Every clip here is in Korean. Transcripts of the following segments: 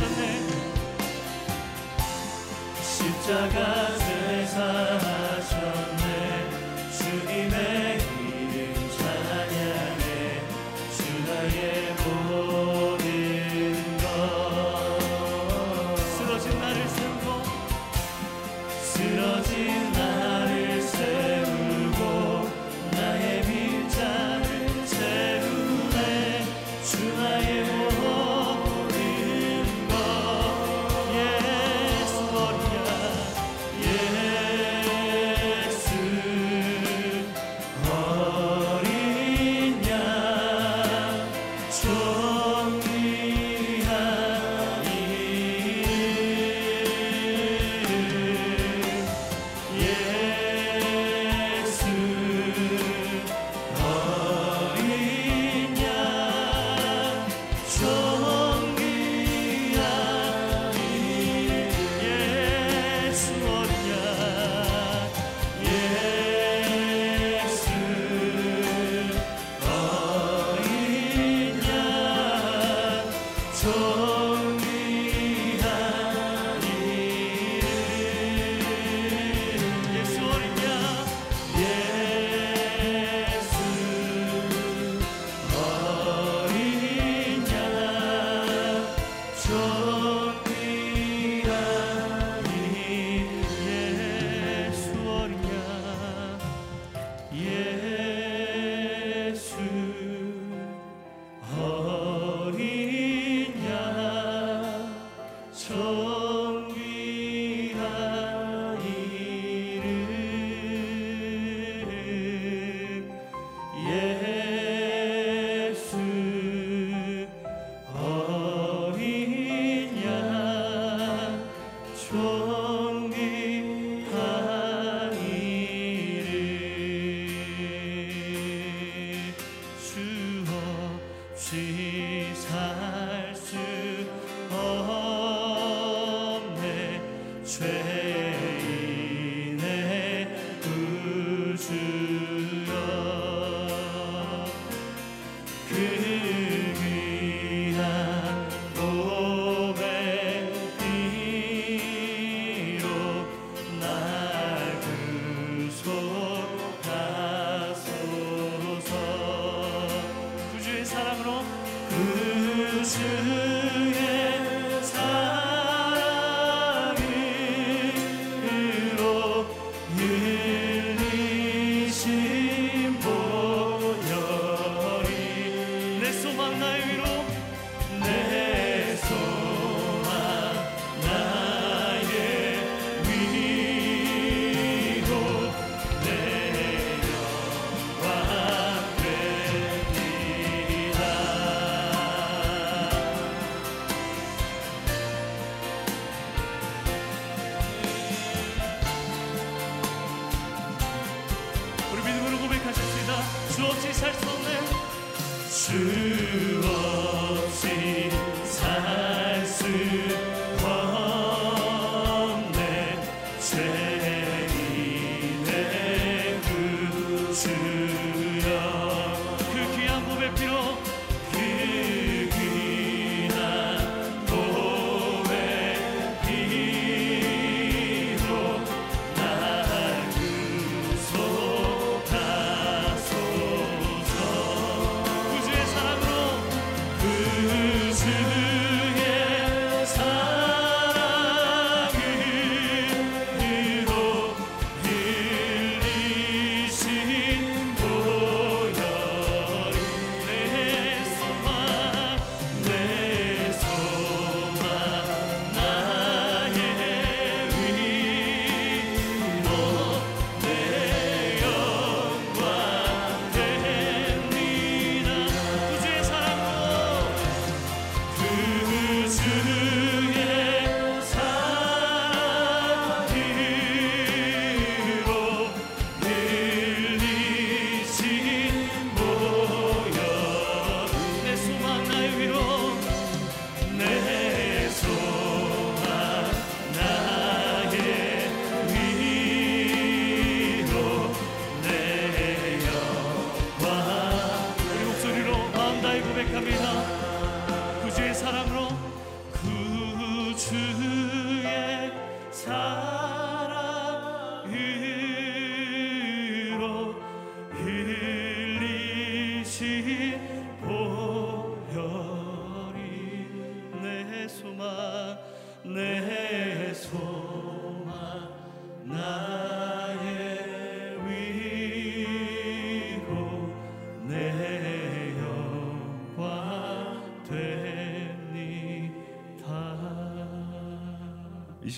하셨네. 십자가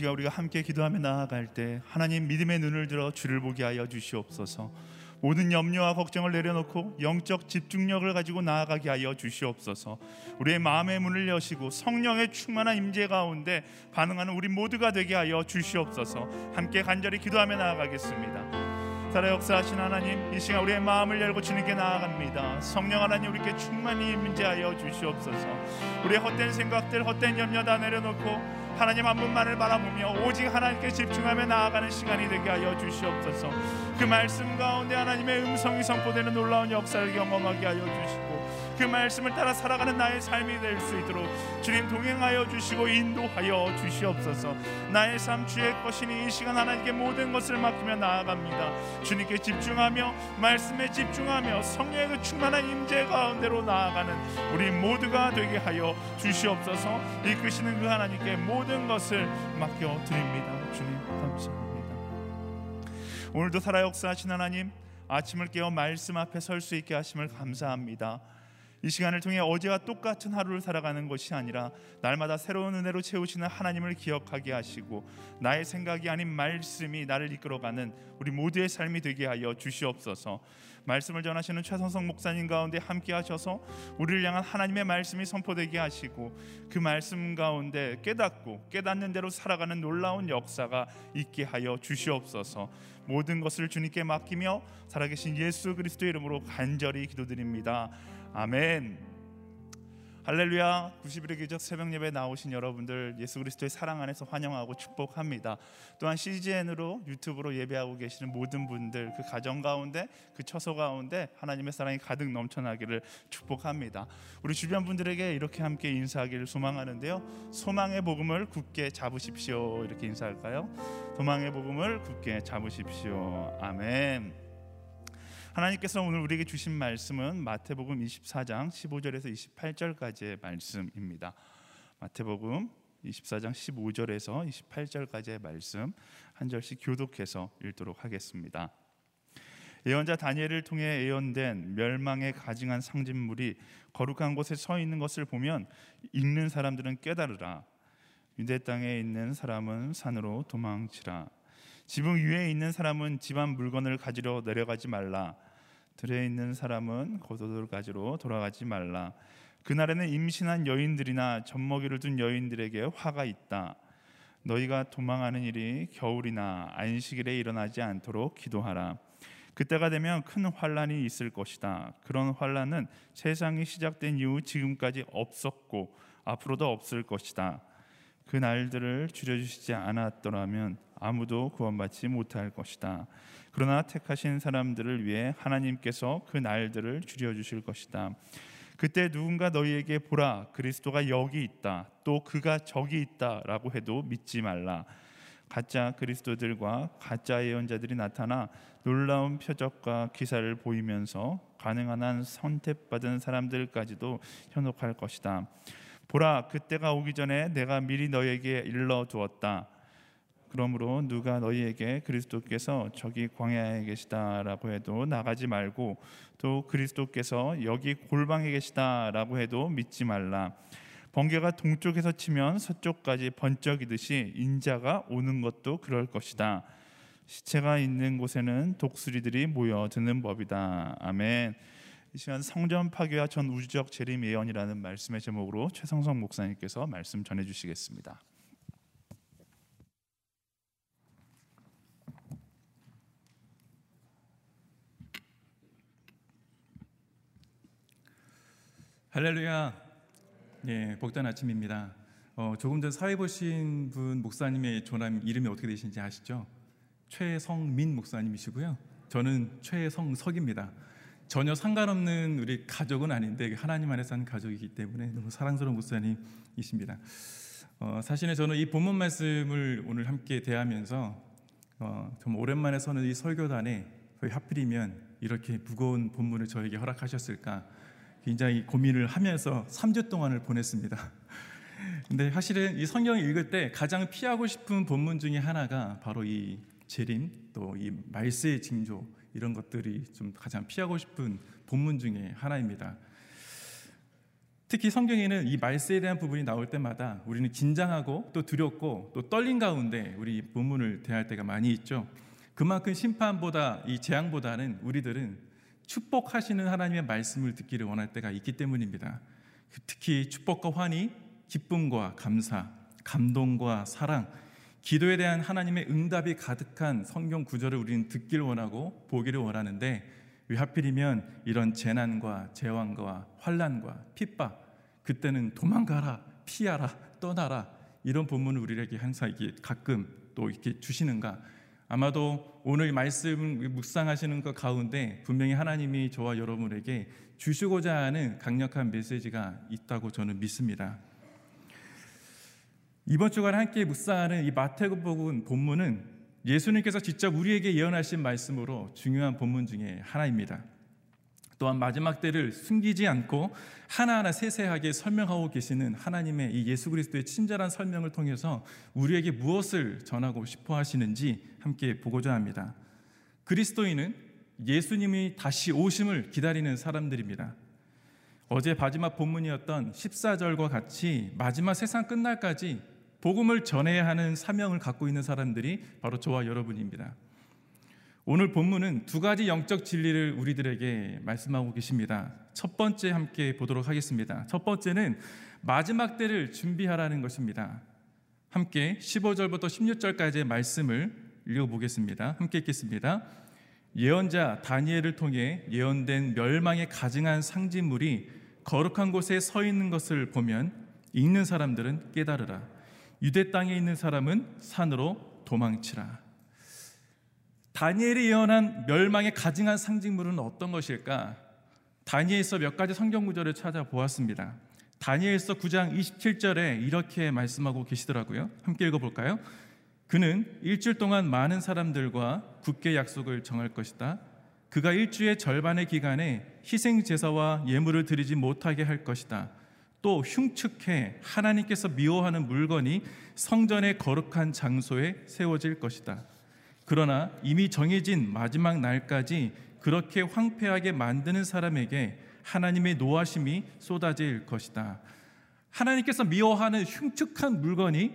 시간 우리가 함께 기도하며 나아갈 때 하나님 믿음의 눈을 들어 주를 보게 하여 주시옵소서. 모든 염려와 걱정을 내려놓고 영적 집중력을 가지고 나아가게 하여 주시옵소서. 우리의 마음의 문을 여시고 성령의 충만한 임재 가운데 반응하는 우리 모두가 되게 하여 주시옵소서. 함께 간절히 기도하며 나아가겠습니다. 살아 역사하신 하나님, 이 시간 우리의 마음을 열고 주님께 나아갑니다. 성령 하나님 우리께 충만히 임재하여 주시옵소서. 우리의 헛된 생각들, 헛된 염려 다 내려놓고 하나님 한 분만을 바라보며 오직 하나님께 집중하며 나아가는 시간이 되게 하여 주시옵소서. 그 말씀 가운데 하나님의 음성이 선포되는 놀라운 역사를 경험하게 하여 주시고 그 말씀을 따라 살아가는 나의 삶이 될 수 있도록 주님 동행하여 주시고 인도하여 주시옵소서. 나의 삶 주의 것이니 이 시간 하나님께 모든 것을 맡기며 나아갑니다. 주님께 집중하며 말씀에 집중하며 성령의 그 충만한 임재 가운데로 나아가는 우리 모두가 되게 하여 주시옵소서. 이끄시는 그 하나님께 모든 것을 맡겨 드립니다. 주님 감사합니다. 오늘도 살아 역사하신 하나님 아침을 깨어 말씀 앞에 설 수 있게 하심을 감사합니다. 이 시간을 통해 어제와 똑같은 하루를 살아가는 것이 아니라 날마다 새로운 은혜로 채우시는 하나님을 기억하게 하시고 나의 생각이 아닌 말씀이 나를 이끌어가는 우리 모두의 삶이 되게 하여 주시옵소서. 말씀을 전하시는 최성성 목사님 가운데 함께 하셔서 우리를 향한 하나님의 말씀이 선포되게 하시고 그 말씀 가운데 깨닫고 깨닫는 대로 살아가는 놀라운 역사가 있게 하여 주시옵소서. 모든 것을 주님께 맡기며 살아계신 예수 그리스도의 이름으로 간절히 기도드립니다. 아멘. 할렐루야 90일의 기적 새벽 예배 나오신 여러분들 예수 그리스도의 사랑 안에서 환영하고 축복합니다. 또한 CGN으로 유튜브로 예배하고 계시는 모든 분들 그 가정 가운데 그 처소 가운데 하나님의 사랑이 가득 넘쳐나기를 축복합니다. 우리 주변 분들에게 이렇게 함께 인사하기를 소망하는데요. 소망의 복음을 굳게 잡으십시오. 이렇게 인사할까요? 소망의 복음을 굳게 잡으십시오. 아멘. 하나님께서 오늘 우리에게 주신 말씀은 마태복음 24장 15절에서 28절까지의 말씀입니다. 마태복음 24장 15절에서 28절까지의 말씀 한 절씩 교독해서 읽도록 하겠습니다. 예언자 다니엘을 통해 예언된 멸망에 가증한 상징물이 거룩한 곳에 서 있는 것을 보면 읽는 사람들은 깨달으라. 유대 땅에 있는 사람은 산으로 도망치라. 지붕 위에 있는 사람은 집안 물건을 가지러 내려가지 말라. 들에 있는 사람은 겉옷을 가지러 돌아가지 말라. 그날에는 임신한 여인들이나 젖먹이를 둔 여인들에게 화가 있다. 너희가 도망하는 일이 겨울이나 안식일에 일어나지 않도록 기도하라. 그때가 되면 큰 환란이 있을 것이다. 그런 환란은 세상이 시작된 이후 지금까지 없었고 앞으로도 없을 것이다. 그 날들을 줄여주시지 않았더라면 아무도 구원받지 못할 것이다. 그러나 택하신 사람들을 위해 하나님께서 그 날들을 줄여 주실 것이다. 그때 누군가 너희에게 보라 그리스도가 여기 있다 또 그가 저기 있다라고 해도 믿지 말라 가짜 그리스도들과 가짜 예언자들이 나타나 놀라운 표적과 기사를 보이면서 가능한 한 선택받은 사람들까지도 현혹할 것이다 보라 그때가 오기 전에 내가 미리 너에게 일러 두었다 그러므로 누가 너희에게 그리스도께서 저기 광야에 계시다라고 해도 나가지 말고 또 그리스도께서 여기 골방에 계시다라고 해도 믿지 말라. 번개가 동쪽에서 치면 서쪽까지 번쩍이듯이 인자가 오는 것도 그럴 것이다. 시체가 있는 곳에는 독수리들이 모여드는 법이다. 아멘. 이 시간 성전 파괴와 전 우주적 재림 예언이라는 말씀의 제목으로 최성성 목사님께서 말씀 전해 주시겠습니다. 할렐루야. 예, 복된 아침입니다. 어, 조금 전 사회 보신 분 목사님의 조남 이름이 어떻게 되시는지 아시죠? 최성민 목사님이시고요. 저는 최성석입니다. 전혀 상관없는 우리 가족은 아닌데 하나님 안에서 한 가족이기 때문에 너무 사랑스러운 목사님이십니다. 어, 사실은 저는 이 본문 말씀을 오늘 함께 대하면서 어, 좀 오랜만에 서는 이 설교단에 하필이면 이렇게 무거운 본문을 저에게 허락하셨을까 굉장히 고민을 하면서 3주 동안을 보냈습니다. 근데 사실은 이 성경을 읽을 때 가장 피하고 싶은 본문 중에 하나가 바로 이 재림 또 이 말세의 징조 이런 것들이 좀 가장 피하고 싶은 본문 중에 하나입니다. 특히 성경에는 이 말세에 대한 부분이 나올 때마다 우리는 긴장하고 또 두렵고 또 떨린 가운데 우리 본문을 대할 때가 많이 있죠. 그만큼 심판보다 이 재앙보다는 우리들은 축복하시는 하나님의 말씀을 듣기를 원할 때가 있기 때문입니다. 특히 축복과 환희, 기쁨과 감사, 감동과 사랑, 기도에 대한 하나님의 응답이 가득한 성경 구절을 우리는 듣길 원하고 보기를 원하는데 왜 하필이면 이런 재난과 재앙과 환란과 핍박 그때는 도망가라, 피하라, 떠나라 이런 본문을 우리에게 항상 이게 가끔 또 이렇게 주시는가 아마도 오늘 말씀 묵상하시는 것 가운데 분명히 하나님이 저와 여러분에게 주시고자 하는 강력한 메시지가 있다고 저는 믿습니다. 이번 주간 함께 묵상하는 이 마태복음 본문은 예수님께서 직접 우리에게 예언하신 말씀으로 중요한 본문 중에 하나입니다. 또한 마지막 때를 숨기지 않고 하나하나 세세하게 설명하고 계시는 하나님의 이 예수 그리스도의 친절한 설명을 통해서 우리에게 무엇을 전하고 싶어 하시는지 함께 보고자 합니다. 그리스도인은 예수님이 다시 오심을 기다리는 사람들입니다. 어제 마지막 본문이었던 14절과 같이 마지막 세상 끝날까지 복음을 전해야 하는 사명을 갖고 있는 사람들이 바로 저와 여러분입니다. 오늘 본문은 두 가지 영적 진리를 우리들에게 말씀하고 계십니다. 첫 번째 함께 보도록 하겠습니다. 첫 번째는 마지막 때를 준비하라는 것입니다. 함께 15절부터 16절까지의 말씀을 읽어보겠습니다. 함께 읽겠습니다. 예언자 다니엘을 통해 예언된 멸망에 가증한 상징물이 거룩한 곳에 서 있는 것을 보면 읽는 사람들은 깨달으라. 유대 땅에 있는 사람은 산으로 도망치라. 다니엘이 예언한 멸망의 가증한 상징물은 어떤 것일까? 다니엘서 몇 가지 성경 구절을 찾아보았습니다. 다니엘서 9장 27절에 이렇게 말씀하고 계시더라고요. 함께 읽어 볼까요? 그는 일주일 동안 많은 사람들과 굳게 약속을 정할 것이다. 그가 일주의 절반의 기간에 희생 제사와 예물을 드리지 못하게 할 것이다. 또 흉측해 하나님께서 미워하는 물건이 성전의 거룩한 장소에 세워질 것이다. 그러나 이미 정해진 마지막 날까지 그렇게 황폐하게 만드는 사람에게 하나님의 노하심이 쏟아질 것이다. 하나님께서 미워하는 흉측한 물건이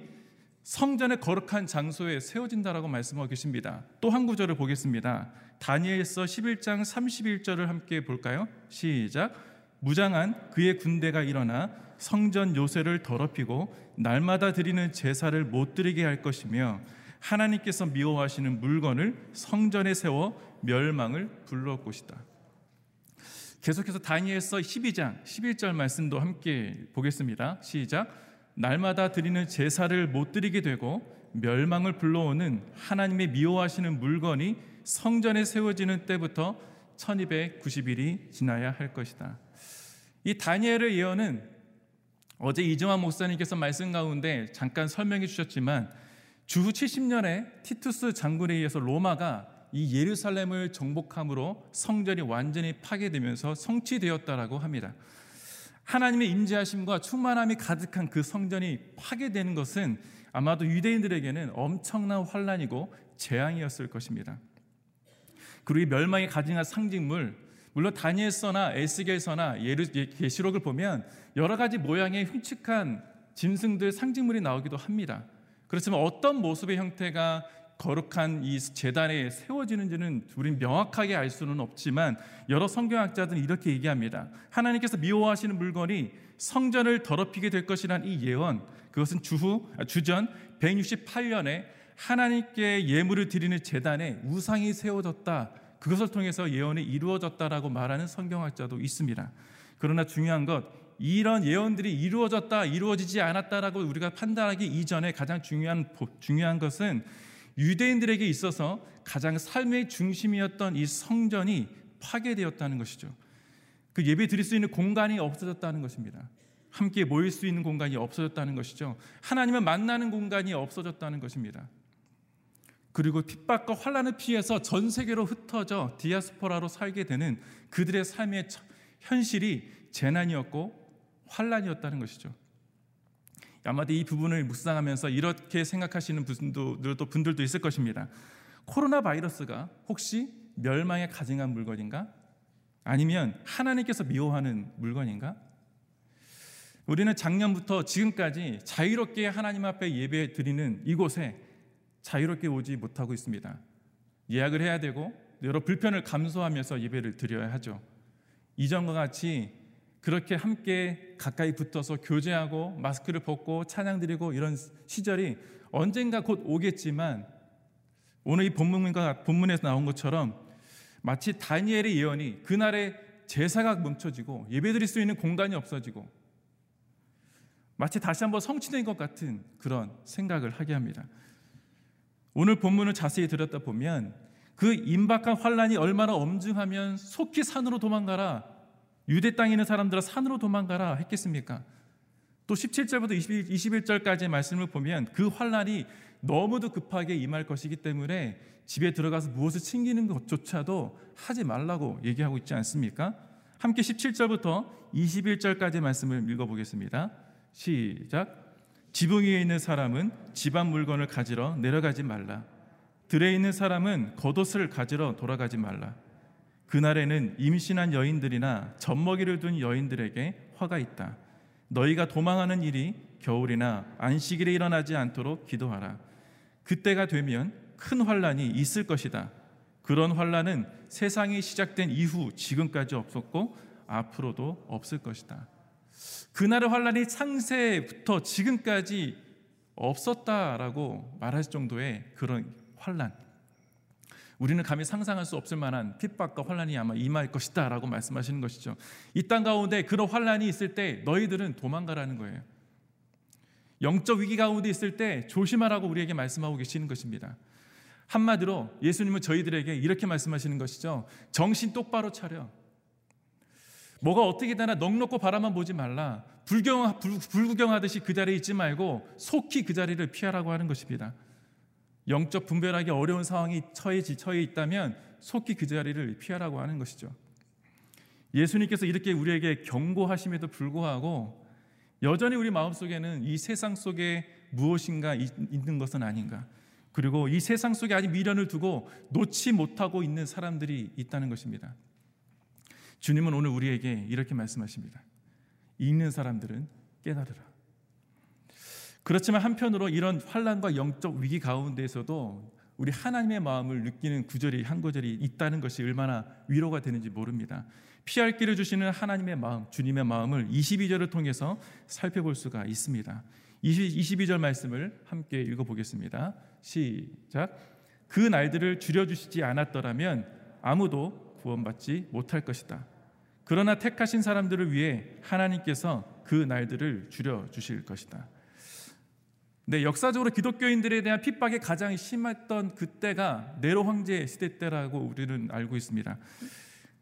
성전의 거룩한 장소에 세워진다라고 말씀하고 계십니다. 또 한 구절을 보겠습니다. 다니엘서 11장 31절을 함께 볼까요? 시작. 무장한 그의 군대가 일어나 성전 요새를 더럽히고 날마다 드리는 제사를 못 드리게 할 것이며 하나님께서 미워하시는 물건을 성전에 세워 멸망을 불러올 것이다. 계속해서 다니엘서 12장 11절 말씀도 함께 보겠습니다. 시작. 날마다 드리는 제사를 못 드리게 되고 멸망을 불러오는 하나님의 미워하시는 물건이 성전에 세워지는 때부터 1290일이 지나야 할 것이다. 이 다니엘의 예언은 어제 이정환 목사님께서 말씀 가운데 잠깐 설명해 주셨지만 주후 70년에 티투스 장군에 의해서 로마가 이 예루살렘을 정복함으로 성전이 완전히 파괴되면서 성취되었다라고 합니다. 하나님의 임재하심과 충만함이 가득한 그 성전이 파괴되는 것은 아마도 유대인들에게는 엄청난 환란이고 재앙이었을 것입니다. 그리고 이 멸망이 가증한 상징물 물론 다니엘서나 에스겔서나 예루 계시록을 보면 여러 가지 모양의 흉측한 짐승들 상징물이 나오기도 합니다. 그렇지만 어떤 모습의 형태가 거룩한 이 재단에 세워지는지는 우린 명확하게 알 수는 없지만 여러 성경학자들은 이렇게 얘기합니다. 하나님께서 미워하시는 물건이 성전을 더럽히게 될 것이란 이 예언, 그것은 주후 아, 주전 168년에 하나님께 예물을 드리는 재단에 우상이 세워졌다. 그것을 통해서 예언이 이루어졌다라고 말하는 성경학자도 있습니다. 그러나 중요한 것 이런 예언들이 이루어졌다, 이루어지지 않았다라고 우리가 판단하기 이전에 가장 중요한 중요한 것은 유대인들에게 있어서 가장 삶의 중심이었던 이 성전이 파괴되었다는 것이죠. 그 예배 드릴 수 있는 공간이 없어졌다는 것입니다. 함께 모일 수 있는 공간이 없어졌다는 것이죠. 하나님을 만나는 공간이 없어졌다는 것입니다. 그리고 핍박과 환란을 피해서 전 세계로 흩어져 디아스포라로 살게 되는 그들의 삶의 현실이 재난이었고 환란이었다는 것이죠. 아마도 이 부분을 묵상하면서 이렇게 생각하시는 분들도, 분들도 있을 것입니다. 코로나 바이러스가 혹시 멸망에 가증한 물건인가? 아니면 하나님께서 미워하는 물건인가? 우리는 작년부터 지금까지 자유롭게 하나님 앞에 예배 드리는 이곳에 자유롭게 오지 못하고 있습니다. 예약을 해야 되고 여러 불편을 감수하면서 예배를 드려야 하죠. 이전과 같이 그렇게 함께 가까이 붙어서 교제하고 마스크를 벗고 찬양 드리고 이런 시절이 언젠가 곧 오겠지만 오늘 이 본문과 본문에서 나온 것처럼 마치 다니엘의 예언이 그날에 제사가 멈춰지고 예배드릴 수 있는 공간이 없어지고 마치 다시 한번 성취된 것 같은 그런 생각을 하게 합니다. 오늘 본문을 자세히 들었다 보면 그 임박한 환란이 얼마나 엄중하면 속히 산으로 도망가라 유대 땅에 있는 사람들아 산으로 도망가라 했겠습니까? 또 17절부터 21, 절까지의 말씀을 보면 그 환란이 너무도 급하게 임할 것이기 때문에 집에 들어가서 무엇을 챙기는 것조차도 하지 말라고 얘기하고 있지 않습니까? 함께 17절부터 21절까지 말씀을 읽어보겠습니다. 시작. 지붕 위에 있는 사람은 집안 물건을 가지러 내려가지 말라. 들에 있는 사람은 겉옷을 가지러 돌아가지 말라. 그날에는 임신한 여인들이나 젖먹이를 둔 여인들에게 화가 있다. 너희가 도망하는 일이 겨울이나 안식일에 일어나지 않도록 기도하라. 그때가 되면 큰 환란이 있을 것이다. 그런 환란은 세상이 시작된 이후 지금까지 없었고 앞으로도 없을 것이다. 그날의 환란이 창세부터 지금까지 없었다라고 말할 정도의 그런 환란. 우리는 감히 상상할 수 없을 만한 핍박과 환란이 아마 임할 것이다라고 말씀하시는 것이죠. 이 땅 가운데 그런 환란이 있을 때 너희들은 도망가라는 거예요. 영적 위기 가운데 있을 때 조심하라고 우리에게 말씀하고 계시는 것입니다. 한마디로 예수님은 저희들에게 이렇게 말씀하시는 것이죠. 정신 똑바로 차려. 뭐가 어떻게 되나 넉넉고 바라만 보지 말라. 불경, 불, 불구경하듯이 그 자리에 있지 말고 속히 그 자리를 피하라고 하는 것입니다. 영적 분별하기 어려운 상황이 처해, 처해 있다면 속히 그 자리를 피하라고 하는 것이죠. 예수님께서 이렇게 우리에게 경고하심에도 불구하고 여전히 우리 마음속에는 이 세상 속에 무엇인가 있는 것은 아닌가. 그리고 이 세상 속에 아직 미련을 두고 놓지 못하고 있는 사람들이 있다는 것입니다. 주님은 오늘 우리에게 이렇게 말씀하십니다. 읽는 사람들은 깨달으라. 그렇지만 한편으로 이런 환란과 영적 위기 가운데에서도 우리 하나님의 마음을 느끼는 구절이 한 구절이 있다는 것이 얼마나 위로가 되는지 모릅니다. 피할 길을 주시는 하나님의 마음, 주님의 마음을 22절을 통해서 살펴볼 수가 있습니다. 22절 말씀을 함께 읽어보겠습니다. 시작. 그 날들을 줄여주시지 않았더라면 아무도 구원받지 못할 것이다. 그러나 택하신 사람들을 위해 하나님께서 그 날들을 줄여주실 것이다. 네, 역사적으로 기독교인들에 대한 핍박이 가장 심했던 그때가 네로 황제 시대 때라고 우리는 알고 있습니다.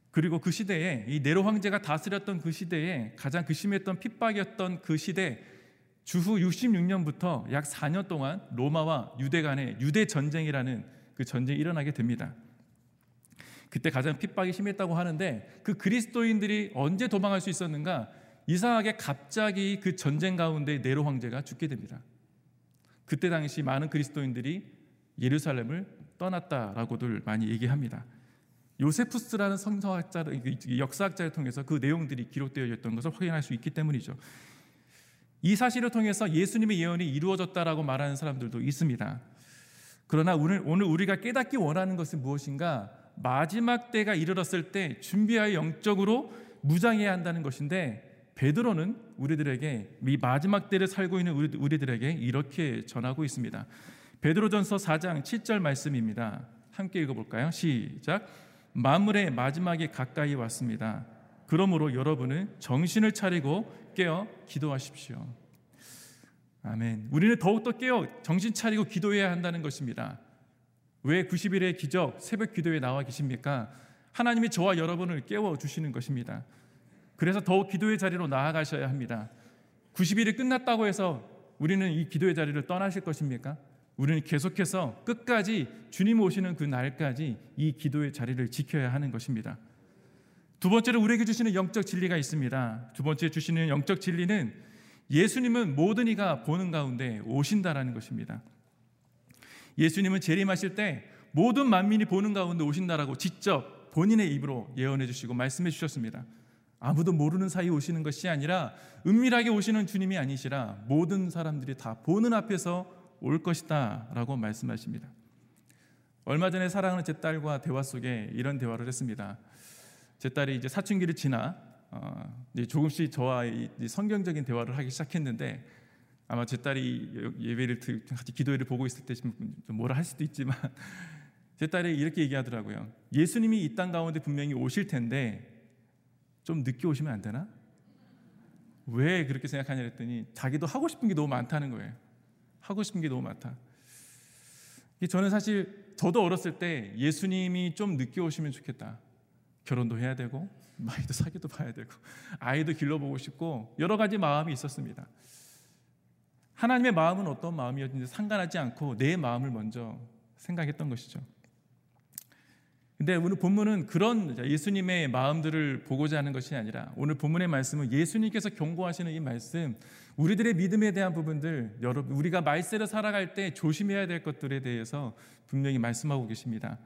그리고 그 시대에 이 네로 황제가 다스렸던 그 시대에 가장 그 심했던 핍박이었던 그 시대 주후 66년부터 약 4년 동안 로마와 유대 간의 유대 전쟁이라는 그 전쟁이 일어나게 됩니다. 그때 가장 핍박이 심했다고 하는데 그 그리스도인들이 언제 도망할 수 있었는가? 이상하게 갑자기 그 전쟁 가운데 네로 황제가 죽게 됩니다. 그때 당시 많은 그리스도인들이 예루살렘을 떠났다라고들 많이 얘기합니다. 요세푸스라는 성서학자, 역사학자를 통해서 그 내용들이 기록되어 있던 것을 확인할 수 있기 때문이죠. 이 사실을 통해서 예수님의 예언이 이루어졌다라고 말하는 사람들도 있습니다. 그러나 오늘, 오늘 우리가 깨닫기 원하는 것은 무엇인가? 마지막 때가 이르렀을 때 준비하여 영적으로 무장해야 한다는 것인데 베드로는 우리들에게 이 마지막 때를 살고 있는 우리들에게 이렇게 전하고 있습니다. 베드로전서 4장 7절 말씀입니다. 함께 읽어볼까요? 시작. 만물의 마지막이 가까이 왔습니다. 그러므로 여러분은 정신을 차리고 깨어 기도하십시오. 아멘. 우리는 더욱더 깨어 정신 차리고 기도해야 한다는 것입니다. 왜 90일의 기적 새벽 기도에 나와 계십니까? 하나님이 저와 여러분을 깨워 주시는 것입니다. 그래서 더욱 기도의 자리로 나아가셔야 합니다. 90일이 끝났다고 해서 우리는 이 기도의 자리를 떠나실 것입니까? 우리는 계속해서 끝까지 주님 오시는 그 날까지 이 기도의 자리를 지켜야 하는 것입니다. 두 번째로 우리에게 주시는 영적 진리가 있습니다. 두 번째 주시는 영적 진리는 예수님은 모든 이가 보는 가운데 오신다라는 것입니다. 예수님은 재림하실 때 모든 만민이 보는 가운데 오신다라고 직접 본인의 입으로 예언해 주시고 말씀해 주셨습니다. 아무도 모르는 사이 오시는 것이 아니라 은밀하게 오시는 주님이 아니시라 모든 사람들이 다 보는 앞에서 올 것이다 라고 말씀하십니다. 얼마 전에 사랑하는 제 딸과 대화 속에 이런 대화를 했습니다. 제 딸이 이제 사춘기를 지나 어, 조금씩 저와 성경적인 대화를 하기 시작했는데 아마 제 딸이 예배를 같이 기도회를 보고 있을 때 좀 뭐라 할 수도 있지만 제 딸이 이렇게 얘기하더라고요. 예수님이 이 땅 가운데 분명히 오실 텐데 좀 늦게 오시면 안 되나? 왜 그렇게 생각하냐 했더니 자기도 하고 싶은 게 너무 많다는 거예요. 하고 싶은 게 너무 많다. 저는 사실 저도 어렸을 때 예수님이 좀 늦게 오시면 좋겠다. 결혼도 해야 되고 마이도 사귀도 봐야 되고 아이도 길러보고 싶고 여러 가지 마음이 있었습니다. 하나님의 마음은 어떤 마음이었는지 상관하지 않고 내 마음을 먼저 생각했던 것이죠. 근데 오늘 본문은 그런 예수님의 마음들을 보고자 하는 것이 아니라 오늘 본문의 말씀은 예수님께서 경고하시는 이 말씀, 우리들의 믿음에 대한 부분들, 여러분 우리가 말세를 살아갈 때 조심해야 될 것들에 대해서 분명히 말씀하고 계십니다.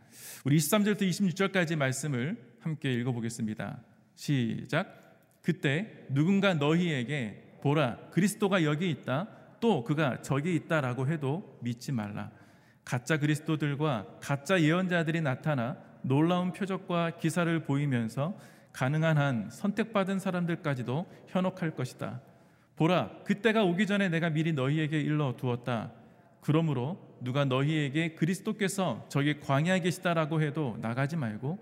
우리 23절부터 26절까지 말씀을 함께 읽어보겠습니다. 시작. 그때 누군가 너희에게 보라 그리스도가 여기 있다 또 그가 저기 있다라고 해도 믿지 말라. 가짜 그리스도들과 가짜 예언자들이 나타나 놀라운 표적과 기사를 보이면서 가능한 한 선택받은 사람들까지도 현혹할 것이다. 보라, 그때가 오기 전에 내가 미리 너희에게 일러 두었다. 그러므로 누가 너희에게 그리스도께서 저기 광야에 계시다라고 해도 나가지 말고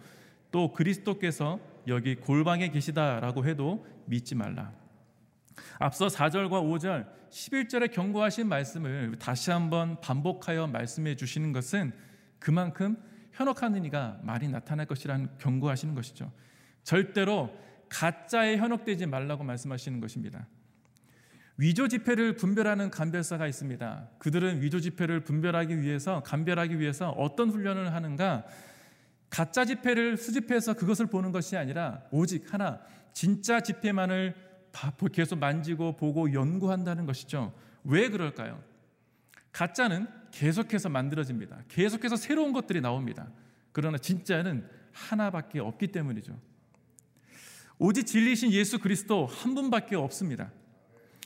또 그리스도께서 여기 골방에 계시다라고 해도 믿지 말라. 앞서 4절과 5절 11절에 경고하신 말씀을 다시 한번 반복하여 말씀해 주시는 것은 그만큼 현혹하는 이가 많이 나타날 것이라는 경고하시는 것이죠. 절대로 가짜에 현혹되지 말라고 말씀하시는 것입니다. 위조 지폐를 분별하는 감별사가 있습니다. 그들은 위조 지폐를 분별하기 위해서 감별하기 위해서 어떤 훈련을 하는가? 가짜 지폐를 수집해서 그것을 보는 것이 아니라 오직 하나 진짜 지폐만을 계속 만지고 보고 연구한다는 것이죠. 왜 그럴까요? 가짜는 계속해서 만들어집니다. 계속해서 새로운 것들이 나옵니다. 그러나 진짜는 하나밖에 없기 때문이죠. 오직 진리신 예수 그리스도 한 분밖에 없습니다.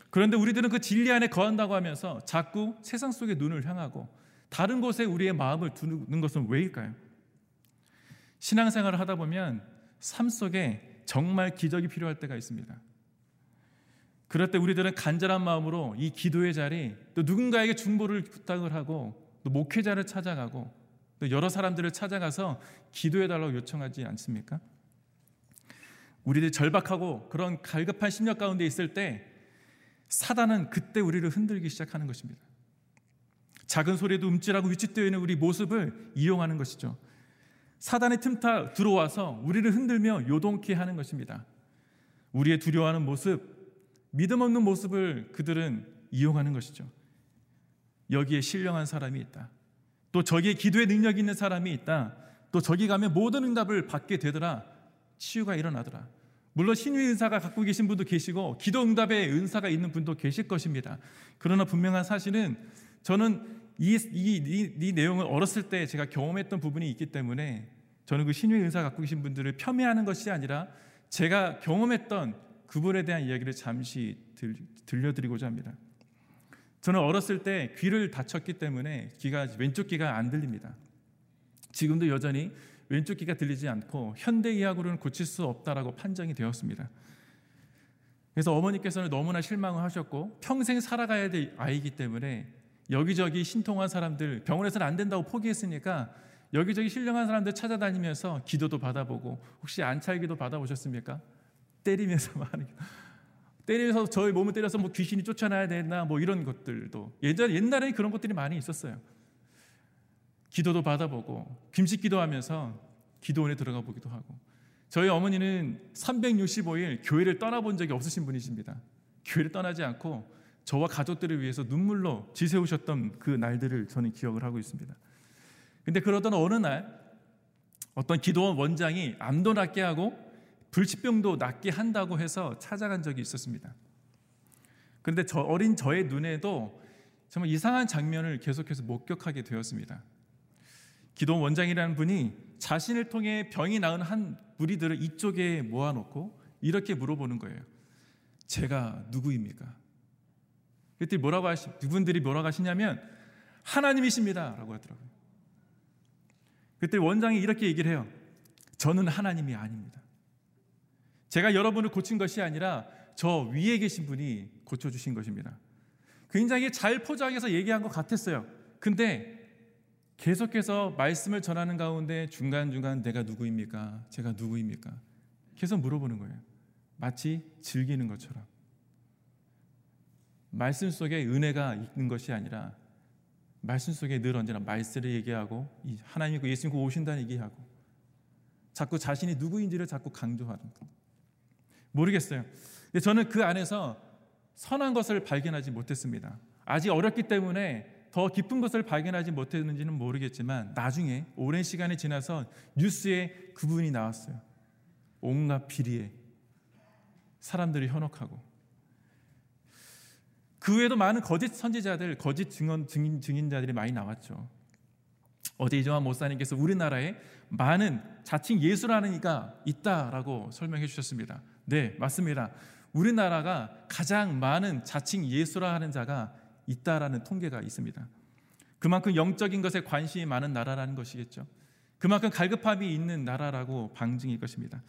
그런데 우리들은 그 진리 안에 거한다고 하면서 자꾸 세상 속의 눈을 향하고 다른 곳에 우리의 마음을 두는 것은 왜일까요? 신앙생활을 하다 보면 삶 속에 정말 기적이 필요할 때가 있습니다. 그럴 때 우리들은 간절한 마음으로 이 기도의 자리, 또 누군가에게 중보를 부탁을 하고, 또 목회자를 찾아가고, 또 여러 사람들을 찾아가서 기도해달라고 요청하지 않습니까? 우리들이 절박하고 그런 갈급한 심력 가운데 있을 때 사단은 그때 우리를 흔들기 시작하는 것입니다. 작은 소리에도 움찔하고 위축되어 있는 우리 모습을 이용하는 것이죠. 사단의 틈타 들어와서 우리를 흔들며 요동케 하는 것입니다. 우리의 두려워하는 모습, 믿음 없는 모습을 그들은 이용하는 것이죠. 여기에 신령한 사람이 있다. 또 저기에 기도의 능력이 있는 사람이 있다. 또 저기 가면 모든 응답을 받게 되더라. 치유가 일어나더라. 물론 신유의 은사가 갖고 계신 분도 계시고 기도 응답의 은사가 있는 분도 계실 것입니다. 그러나 분명한 사실은 저는 이, 이, 이, 이 내용을 어렸을 때 제가 경험했던 부분이 있기 때문에 저는 그 신유의 은사 갖고 계신 분들을 폄훼하는 것이 아니라 제가 경험했던 그분에 대한 이야기를 잠시 들, 들려드리고자 합니다. 저는 어렸을 때 귀를 다쳤기 때문에 귀가 왼쪽 귀가 안 들립니다. 지금도 여전히 왼쪽 귀가 들리지 않고 현대의학으로는 고칠 수 없다라고 판정이 되었습니다. 그래서 어머니께서는 너무나 실망을 하셨고 평생 살아가야 될 아이기 때문에 여기저기 신통한 사람들 병원에서는 안 된다고 포기했으니까 여기저기 신령한 사람들 찾아다니면서 기도도 받아보고 혹시 안찰기도 받아보셨습니까? 때리면서 하는 때리면서 저희 몸을 때려서 뭐 귀신이 쫓아나야 되나 뭐 이런 것들도 예전 옛날에 그런 것들이 많이 있었어요. 기도도 받아보고 김식 기도하면서 기도원에 들어가 보기도 하고 저희 어머니는 365일 교회를 떠나본 적이 없으신 분이십니다. 교회를 떠나지 않고 저와 가족들을 위해서 눈물로 지새우셨던 그 날들을 저는 기억을 하고 있습니다. 근데 그러던 어느 날 어떤 기도원 원장이 암도 낫게 하고 불치병도 낫게 한다고 해서 찾아간 적이 있었습니다. 그런데 저 어린 저의 눈에도 정말 이상한 장면을 계속해서 목격하게 되었습니다. 기도 원장이라는 분이 자신을 통해 병이 나은 한 무리들을 이쪽에 모아놓고 이렇게 물어보는 거예요. 제가 누구입니까? 그때 뭐라고 하시, 그분들이 뭐라고 하시냐면 하나님이십니다. 라고 하더라고요. 그때 원장이 이렇게 얘기를 해요. 저는 하나님이 아닙니다. 제가 여러분을 고친 것이 아니라 저 위에 계신 분이 고쳐주신 것입니다. 굉장히 잘 포장해서 얘기한 것 같았어요. 근데 계속해서 말씀을 전하는 가운데 중간중간 내가 누구입니까? 제가 누구입니까? 계속 물어보는 거예요. 마치 즐기는 것처럼. 말씀 속에 은혜가 있는 것이 아니라 말씀 속에 늘 언제나 말씀을 얘기하고 하나님이고 예수님고 오신다는 얘기하고 자꾸 자신이 누구인지를 자꾸 강조하는 것. 모르겠어요. 근데 저는 그 안에서 선한 것을 발견하지 못했습니다. 아직 어렸기 때문에 더 깊은 것을 발견하지 못했는지는 모르겠지만 나중에 오랜 시간이 지나서 뉴스에 그분이 나왔어요. 온갖 비리에 사람들이 현혹하고 그 외에도 많은 거짓 선지자들, 거짓 증언, 증인, 증인자들이 많이 나왔죠. 어제 이정환 목사님께서 우리나라에 많은 자칭 예수라는 이가 있다라고 설명해 주셨습니다. 네, 맞습니다. 우리나라가 가장 많은 자칭 예수라 하는 자가 있다라는 통계가 있습니다. 그만큼 영적인 것에 관심이 많은 나라라는 것이겠죠. 그만큼 갈급함이 있는 나라라고 방증일 것입니다.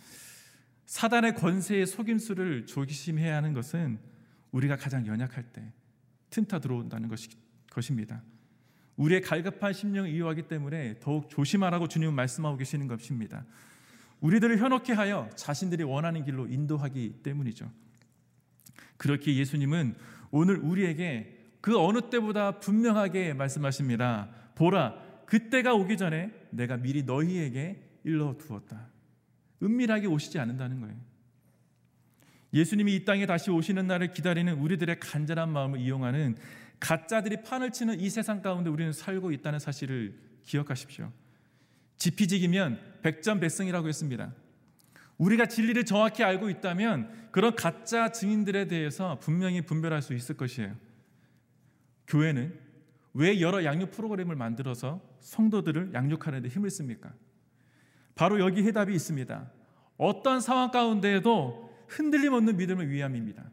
사단의 권세의 속임수를 조심해야 하는 것은 우리가 가장 연약할 때 틈타 들어온다는 것이, 것입니다. 우리의 갈급한 심령을 이유하기 때문에 더욱 조심하라고 주님은 말씀하고 계시는 것입니다. 우리들을 현혹케 하여 자신들이 원하는 길로 인도하기 때문이죠. 그렇게 예수님은 오늘 우리에게 그 어느 때보다 분명하게 말씀하십니다. 보라, 그때가 오기 전에 내가 미리 너희에게 일러 두었다. 은밀하게 오시지 않는다는 거예요. 예수님이 이 땅에 다시 오시는 날을 기다리는 우리들의 간절한 마음을 이용하는 가짜들이 판을 치는 이 세상 가운데 우리는 살고 있다는 사실을 기억하십시오. 지피지기면 백전백승이라고 했습니다. 우리가 진리를 정확히 알고 있다면 그런 가짜 증인들에 대해서 분명히 분별할 수 있을 것이에요. 교회는 왜 여러 양육 프로그램을 만들어서 성도들을 양육하는 데 힘을 씁니까? 바로 여기 해답이 있습니다. 어떠한 상황 가운데에도 흔들림 없는 믿음을 위함입니다.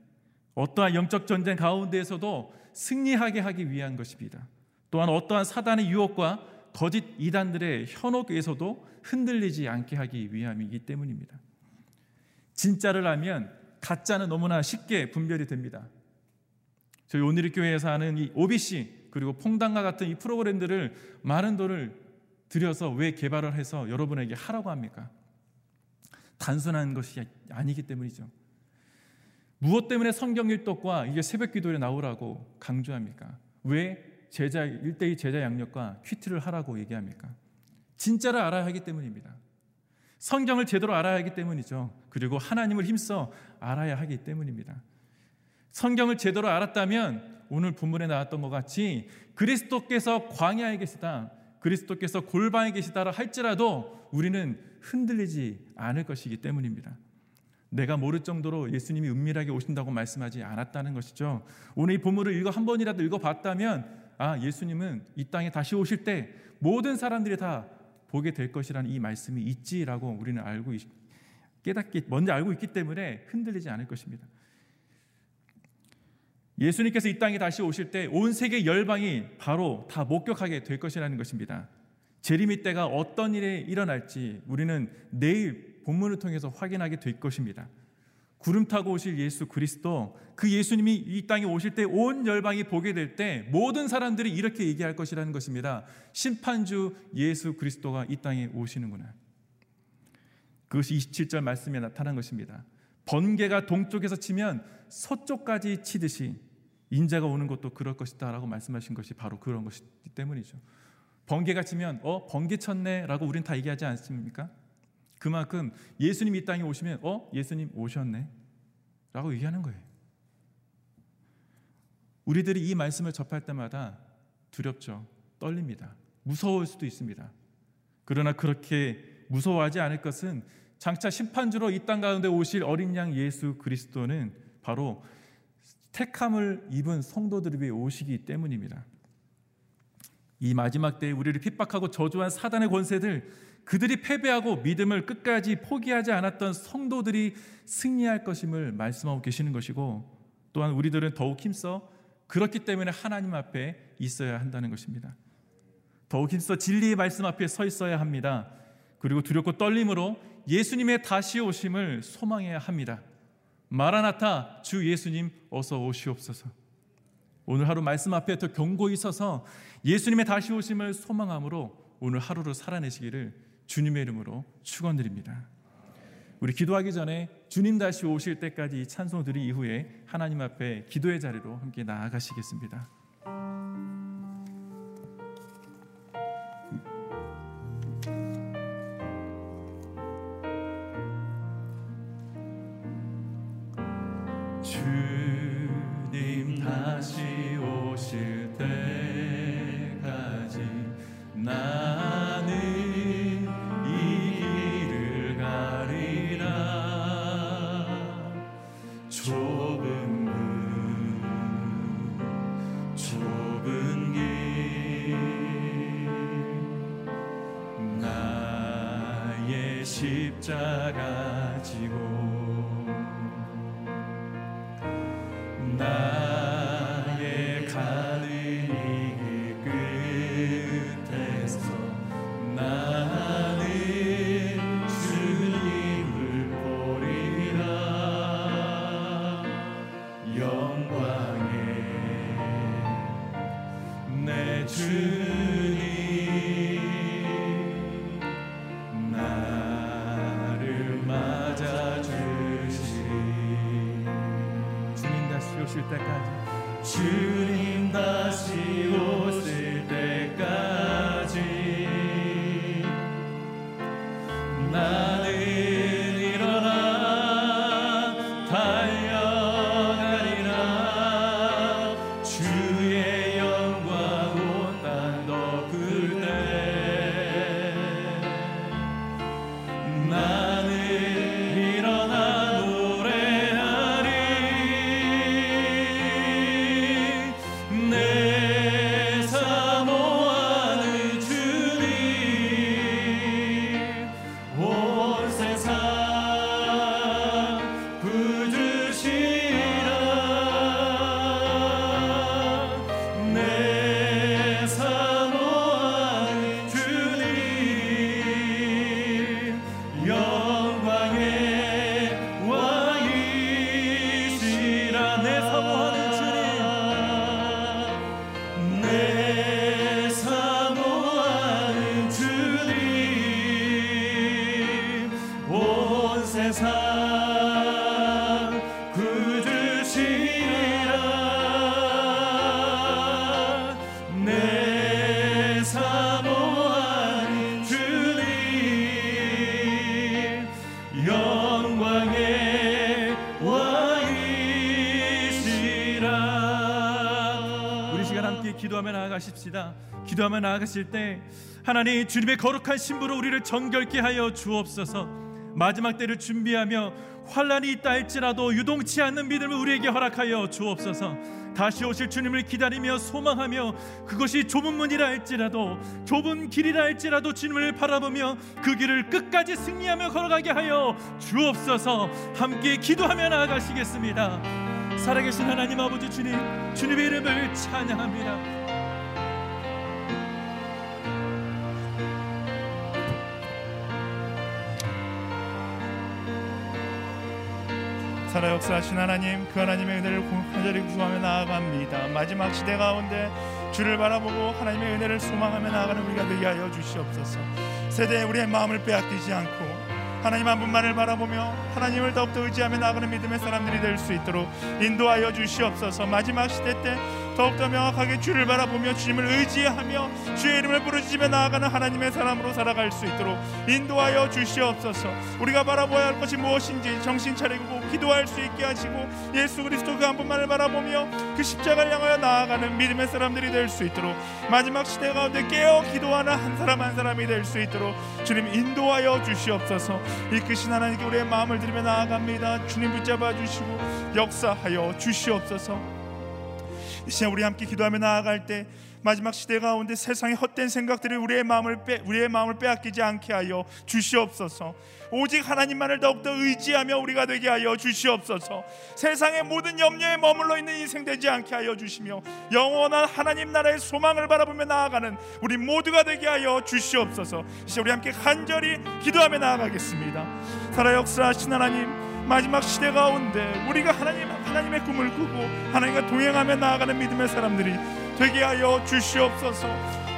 어떠한 영적 전쟁 가운데에서도 승리하게 하기 위한 것입니다. 또한 어떠한 사단의 유혹과 거짓 이단들의 현혹에서도 흔들리지 않게 하기 위함이기 때문입니다. 진짜를 알면 가짜는 너무나 쉽게 분별이 됩니다. 저희 오늘의 교회에서 하는 이 OBC 그리고 퐁당과 같은 이 프로그램들을 많은 돈을 들여서 왜 개발을 해서 여러분에게 하라고 합니까? 단순한 것이 아니기 때문이죠. 무엇 때문에 성경 일독과 이게 새벽 기도에 나오라고 강조합니까? 왜 제자 일대의 제자 양력과 퀴트를 하라고 얘기합니까? 진짜를 알아야 하기 때문입니다. 성경을 제대로 알아야 하기 때문이죠. 그리고 하나님을 힘써 알아야 하기 때문입니다. 성경을 제대로 알았다면 오늘 본문에 나왔던 것 같이 그리스도께서 광야에 계시다, 그리스도께서 골방에 계시다라 할지라도 우리는 흔들리지 않을 것이기 때문입니다. 내가 모를 정도로 예수님이 은밀하게 오신다고 말씀하지 않았다는 것이죠. 오늘 이 본문을 읽어 한 번이라도 읽어봤다면 아 예수님은 이 땅에 다시 오실 때 모든 사람들이 다 보게 될 것이라는 이 말씀이 있지라고 우리는 알고 깨닫기 먼저 알고 있기 때문에 흔들리지 않을 것입니다. 예수님께서 이 땅에 다시 오실 때 온 세계 열방이 바로 다 목격하게 될 것이라는 것입니다. 재림의 때가 어떤 일이 일어날지 우리는 내일 본문을 통해서 확인하게 될 것입니다. 구름 타고 오실 예수 그리스도 그 예수님이 이 땅에 오실 때 온 열방이 보게 될 때 모든 사람들이 이렇게 얘기할 것이라는 것입니다. 심판주 예수 그리스도가 이 땅에 오시는구나. 그것이 27절 말씀에 나타난 것입니다. 번개가 동쪽에서 치면 서쪽까지 치듯이 인자가 오는 것도 그럴 것이다라고 말씀하신 것이 바로 그런 것이기 때문이죠. 번개가 치면 어 번개 쳤네라고 우리는 다 얘기하지 않습니까? 그만큼 예수님 이 땅에 오시면 어 예수님 오셨네라고 얘기하는 거예요. 우리들이 이 말씀을 접할 때마다 두렵죠. 떨립니다. 무서울 수도 있습니다. 그러나 그렇게 무서워하지 않을 것은 장차 심판주로 이 땅 가운데 오실 어린 양 예수 그리스도는 바로 택함을 입은 성도들 위해 오시기 때문입니다. 이 마지막 때에 우리를 핍박하고 저주한 사단의 권세들 그들이 패배하고 믿음을 끝까지 포기하지 않았던 성도들이 승리할 것임을 말씀하고 계시는 것이고 또한 우리들은 더욱 힘써 그렇기 때문에 하나님 앞에 있어야 한다는 것입니다. 더욱 힘써 진리의 말씀 앞에 서 있어야 합니다. 그리고 두렵고 떨림으로 예수님의 다시 오심을 소망해야 합니다. 마라나타 주 예수님 어서 오시옵소서. 오늘 하루 말씀 앞에 더 경고히 서서 예수님의 다시 오심을 소망함으로 오늘 하루를 살아내시기를 주님의 이름으로 축원드립니다. 우리 기도하기 전에 주님 다시 오실 때까지 찬송 드리 이후에 하나님 앞에 기도의 자리로 함께 나아가시겠습니다. 나 기도하며 나아가실 때 하나님 주님의 거룩한 신부로 우리를 정결케 하여 주옵소서. 마지막 때를 준비하며 환란이 있다 할지라도 유동치 않는 믿음을 우리에게 허락하여 주옵소서. 다시 오실 주님을 기다리며 소망하며 그것이 좁은 문이라 할지라도 좁은 길이라 할지라도 주님을 바라보며 그 길을 끝까지 승리하며 걸어가게 하여 주옵소서. 함께 기도하며 나아가시겠습니다. 살아계신 하나님 아버지 주님 주님의 이름을 찬양합니다. 살아 역사하신 하나님 그 하나님의 은혜를 간절히 구하며 나아갑니다. 마지막 시대 가운데 주를 바라보고 하나님의 은혜를 소망하며 나아가는 우리가 되게 하여 주시옵소서. 세대에 우리의 마음을 빼앗기지 않고 하나님 한 분만을 바라보며 하나님을 더욱더 의지하며 나아가는 믿음의 사람들이 될 수 있도록 인도하여 주시옵소서. 마지막 시대 때 더욱더 명확하게 주를 바라보며 주님을 의지하며 주의 이름을 부르짖으며 나아가는 하나님의 사람으로 살아갈 수 있도록 인도하여 주시옵소서. 우리가 바라보아야 할 것이 무엇인지 정신 차리고 기도할 수 있게 하시고 예수 그리스도 그 한 분만을 바라보며 그 십자가를 향하여 나아가는 믿음의 사람들이 될 수 있도록 마지막 시대 가운데 깨어 기도하는 한 사람 한 사람이 될 수 있도록 주님 인도하여 주시옵소서. 이끄신 하나님께 우리의 마음을 들이며 나아갑니다. 주님 붙잡아 주시고 역사하여 주시옵소서 이 시간 우리 함께 기도하며 나아갈 때 마지막 시대 가운데 세상의 헛된 생각들이 우리의 마음을 빼 우리의 마음을 빼앗기지 않게 하여 주시옵소서. 오직 하나님만을 더욱더 의지하며 우리가 되게 하여 주시옵소서. 세상의 모든 염려에 머물러 있는 인생 되지 않게 하여 주시며 영원한 하나님 나라의 소망을 바라보며 나아가는 우리 모두가 되게 하여 주시옵소서. 이제 우리 함께 간절히 기도하며 나아가겠습니다. 살아 역사하신 하나님 마지막 시대 가운데 우리가 하나님 하나님의 꿈을 꾸고 하나님과 동행하며 나아가는 믿음의 사람들이 되게 하여 주시옵소서.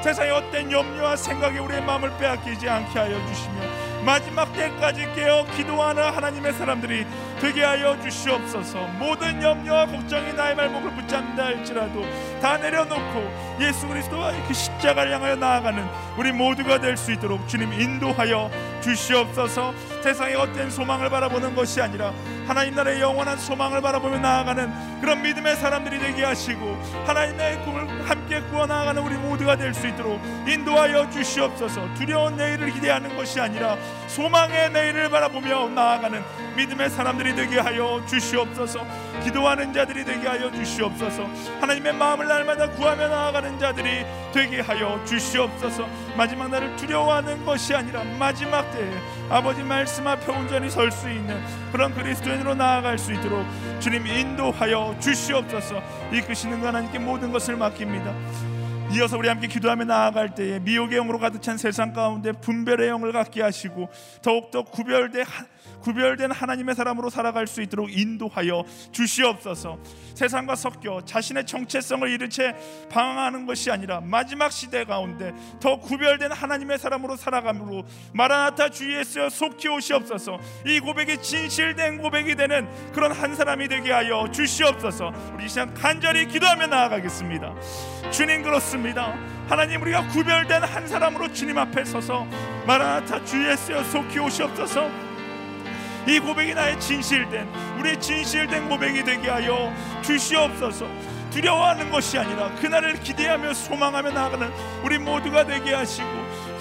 세상의 어떤 염려와 생각에 우리의 마음을 빼앗기지 않게 하여 주시며 마지막 때까지 깨어 기도하는 하나님의 사람들이 되게 하여 주시옵소서. 모든 염려와 걱정이 나의 말목을 붙잡는다 할지라도 다 내려놓고 예수 그리스도와 그 십자가를 향하여 나아가는 우리 모두가 될 수 있도록 주님 인도하여 주시옵소서. 세상의 헛된 소망을 바라보는 것이 아니라 하나님 나라의 영원한 소망을 바라보며 나아가는 그런 믿음의 사람들이 되게 하시고 하나님의 꿈을 함께 꾸어 나아가는 우리 모두가 될 수 있도록 인도하여 주시옵소서. 두려운 내일을 기대하는 것이 아니라 소망의 내일을 바라보며 나아가는 믿음의 사람 들이 되게 하여 주시옵소서. 기도하는 자들이 되게 하여 주시옵소서. 하나님의 마음을 날마다 구하며 나아가는 자들이 되게 하여 주시옵소서. 마지막 날을 두려워하는 것이 아니라 마지막 때에 아버지 말씀 앞에 온전히 설 수 있는 그런 그리스도인으로 나아갈 수 있도록 주님 인도하여 주시옵소서. 이끄시는 하나님께 모든 것을 맡깁니다. 이어서 우리 함께 기도하며 나아갈 때에 미혹의 영으로 가득 찬 세상 가운데 분별의 영을 갖게 하시고 더욱더 구별된 구별된 하나님의 사람으로 살아갈 수 있도록 인도하여 주시옵소서. 세상과 섞여 자신의 정체성을 잃은 채 방황하는 것이 아니라 마지막 시대 가운데 더 구별된 하나님의 사람으로 살아감으로 마라나타 주 예수여 속히 오시옵소서. 이 고백이 진실된 고백이 되는 그런 한 사람이 되게 하여 주시옵소서. 우리 시간 간절히 기도하며 나아가겠습니다. 주님 그렇습니다. 하나님 우리가 구별된 한 사람으로 주님 앞에 서서 마라나타 주 예수여 속히 오시옵소서. 이 고백이 나의 진실된 우리의 진실된 고백이 되게 하여 주시옵소서. 두려워하는 것이 아니라 그날을 기대하며 소망하며 나아가는 우리 모두가 되게 하시고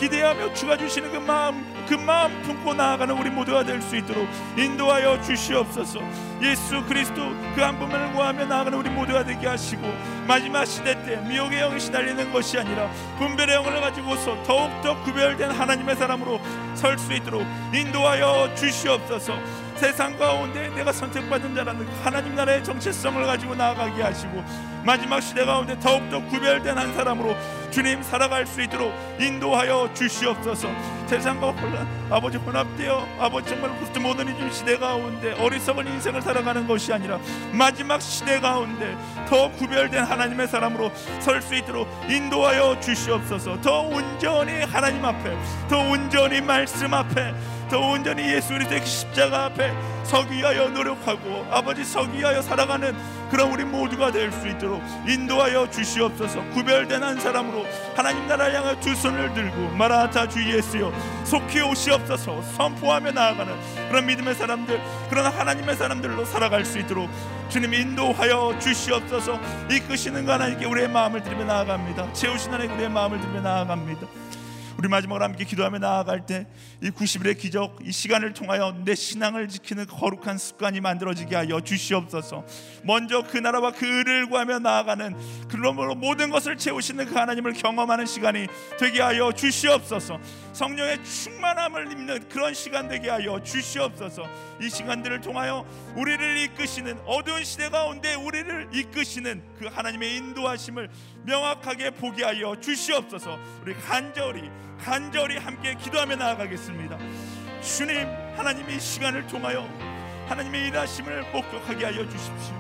기대하며 주가 주시는 그 마음 그 마음 품고 나아가는 우리 모두가 될 수 있도록 인도하여 주시옵소서. 예수 그리스도 그 한 분만을 구하며 나아가는 우리 모두가 되게 하시고 마지막 시대 때 미혹의 영이 시달리는 것이 아니라 분별의 영을 가지고서 더욱더 구별된 하나님의 사람으로 설 수 있도록 인도하여 주시옵소서. 세상 가운데 내가 선택받은 자라는 하나님 나라의 정체성을 가지고 나아가게 하시고 마지막 시대 가운데 더욱더 구별된 한 사람으로 주님 살아갈 수 있도록 인도하여 주시옵소서. 세상과 혼란 아버지 혼합되어 아버지 정말 그리스도 모더니즘 시대 가운데 어리석은 인생을 살아가는 것이 아니라 마지막 시대 가운데 더 구별된 하나님의 사람으로 설 수 있도록 인도하여 주시옵소서. 더 온전히 하나님 앞에 더 온전히 말씀 앞에 더 온전히 예수 그리스도의 십자가 앞에 서기 위하여 노력하고 아버지 서기 위하여 살아가는 그런 우리 모두가 될 수 있도록 인도하여 주시옵소서. 구별된 한 사람으로 하나님 나라 향해 두 손을 들고 마라타 주 예수여 속히 오시옵소서. 선포하며 나아가는 그런 믿음의 사람들 그런 하나님의 사람들로 살아갈 수 있도록 주님 인도하여 주시옵소서. 이끄시는 하나님께 우리의 마음을 드리며 나아갑니다. 채우신 하나님 우리의 마음을 드리며 나아갑니다 우리 마지막으로 함께 기도하며 나아갈 때 이 90일의 기적 이 시간을 통하여 내 신앙을 지키는 거룩한 습관이 만들어지게 하여 주시옵소서. 먼저 그 나라와 그 의를 구하며 나아가는 그러므로 모든 것을 채우시는 그 하나님을 경험하는 시간이 되게 하여 주시옵소서. 성령의 충만함을 입는 그런 시간 되게 하여 주시옵소서. 이 시간들을 통하여 우리를 이끄시는 어두운 시대 가운데 우리를 이끄시는 그 하나님의 인도하심을 명확하게 보게 하여 주시옵소서. 우리 간절히 간절히 함께 기도하며 나아가겠습니다. 주님, 하나님이 시간을 통하여 하나님의 일하심을 목격하게 하여 주십시오.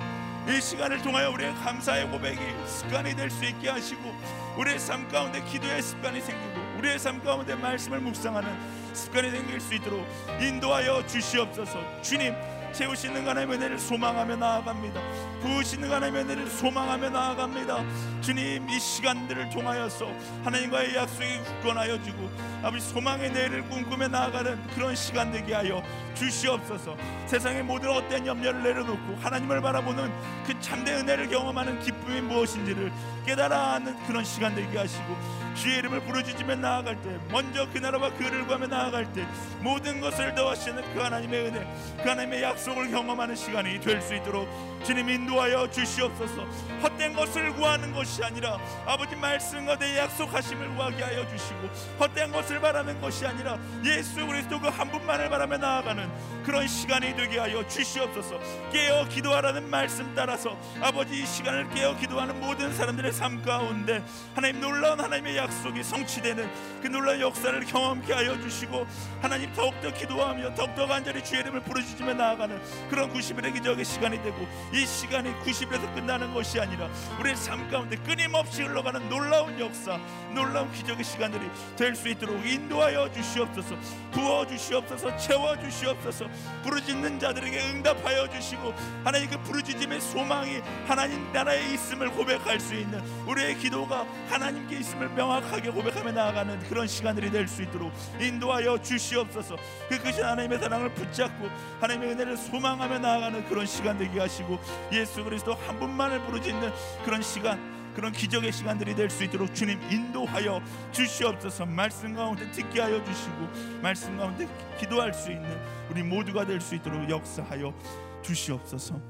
이 시간을 통하여 우리의 감사의 고백이 습관이 될 수 있게 하시고 우리의 삶 가운데 기도의 습관이 생기고 우리의 삶 가운데 말씀을 묵상하는 습관이 생길 수 있도록 인도하여 주시옵소서. 주님, 채우시는 하나님의 은혜를 소망하며 나아갑니다. 부으시는 하나님의 은혜를 소망하며 나아갑니다. 주님 이 시간들을 통하여서 하나님과의 약속이 굳건하여 지고 아버지 소망의 내일을 꿈꾸며 나아가는 그런 시간 되게 하여 주시옵소서. 세상의 모든 헛된 염려를 내려놓고 하나님을 바라보는 그 참된 은혜를 경험하는 기쁨이 무엇인지를 깨달아 하는 그런 시간 되게 하시고 주의 이름을 부르짖으며 나아갈 때 먼저 그 나라와 그를 구하며 나아갈 때 모든 것을 더하시는 그 하나님의 은혜 그 하나님의 약속을 경험하는 시간이 될 수 있도록 주님 인도하여 주시옵소서. 헛된 것을 구하는 것이 아니라 아버지 말씀과 내 약속하심을 구하게 하여 주시고 헛된 것을 바라는 것이 아니라 예수 그리스도 그 한 분만을 바라며 나아가는 그런 시간이 되게 하여 주시옵소서. 깨어 기도하라는 말씀 따라서 아버지 이 시간을 깨어 기도하는 모든 사람들의 삶 가운데 하나님 놀라운 하나님의 약속이 성취되는 그 놀라운 역사를 경험케 하여 주시고 하나님 더욱더 기도하며 더욱더 간절히 주의 이름을 부르짖으며 나아가는 그런 90일의 기적의 시간이 되고 이 시간이 90일에서 끝나는 것이 아니라 우리의 삶 가운데 끊임없이 흘러가는 놀라운 역사 놀라운 기적의 시간들이 될 수 있도록 인도하여 주시옵소서 부어 주시옵소서 채워 주시옵소서 부르짖는 자들에게 응답하여 주시고 하나님 그 부르짖음의 소망이 하나님 나라에 있음을 고백할 수 있는 우리의 기도가 하나님께 있음을 명 확하게 고백하며 나아가는 그런 시간들이 될 수 있도록 인도하여 주시옵소서. 그 크신 하나님의 사랑을 붙잡고 하나님의 은혜를 소망하며 나아가는 그런 시간 되게 하시고 예수 그리스도 한 분만을 부르짖는 그런 시간 그런 기적의 시간들이 될 수 있도록 주님 인도하여 주시옵소서. 말씀 가운데 듣게 하여 주시고 말씀 가운데 기도할 수 있는 우리 모두가 될 수 있도록 역사하여 주시옵소서.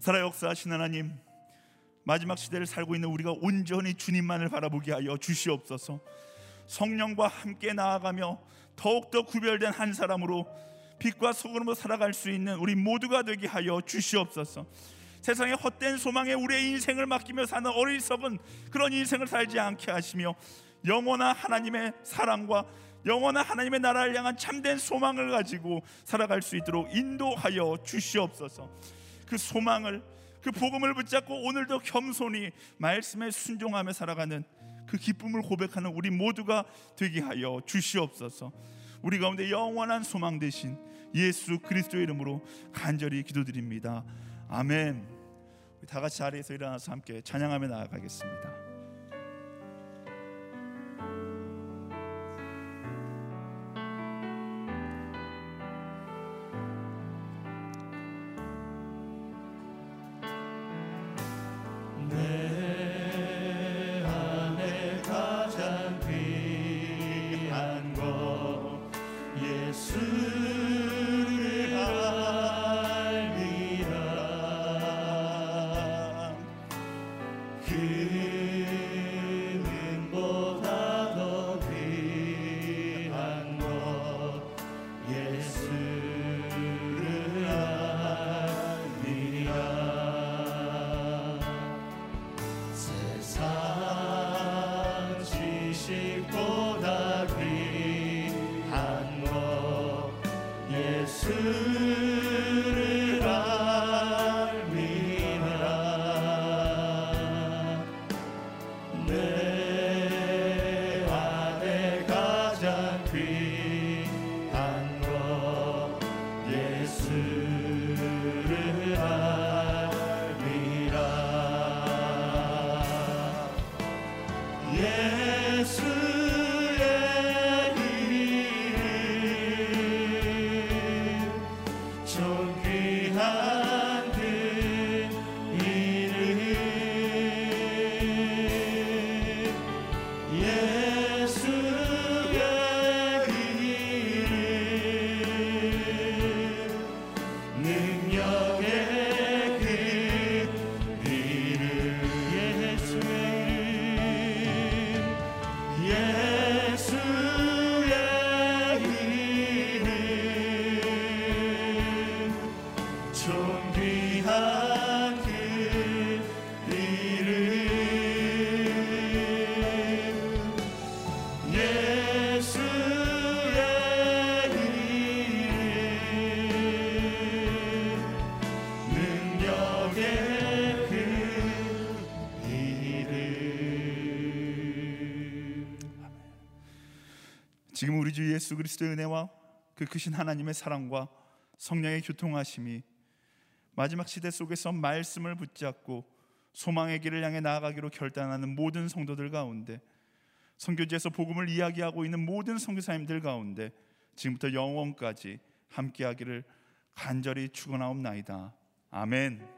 살아 역사하신 하나님 마지막 시대를 살고 있는 우리가 온전히 주님만을 바라보게 하여 주시옵소서 성령과 함께 나아가며 더욱더 구별된 한 사람으로 빛과 소금으로 살아갈 수 있는 우리 모두가 되게 하여 주시옵소서 세상의 헛된 소망에 우리의 인생을 맡기며 사는 어리석은 그런 인생을 살지 않게 하시며 영원한 하나님의 사랑과 영원한 하나님의 나라를 향한 참된 소망을 가지고 살아갈 수 있도록 인도하여 주시옵소서. 그 소망을 그 복음을 붙잡고 오늘도 겸손히 말씀에 순종하며 살아가는 그 기쁨을 고백하는 우리 모두가 되게 하여 주시옵소서. 우리 가운데 영원한 소망 되신 예수 그리스도의 이름으로 간절히 기도드립니다. 아멘. 다 같이 자리에서 일어나서 함께 찬양하며 나아가겠습니다. 우리 주 예수 그리스도의 은혜와 그 크신 하나님의 사랑과 성령의 교통하심이 마지막 시대 속에서 말씀을 붙잡고 소망의 길을 향해 나아가기로 결단하는 모든 성도들 가운데 선교지에서 복음을 이야기하고 있는 모든 선교사님들 가운데 지금부터 영원까지 함께하기를 간절히 축원하옵나이다. 아멘.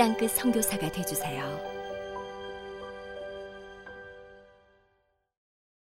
땅끝 성교사가 되주세요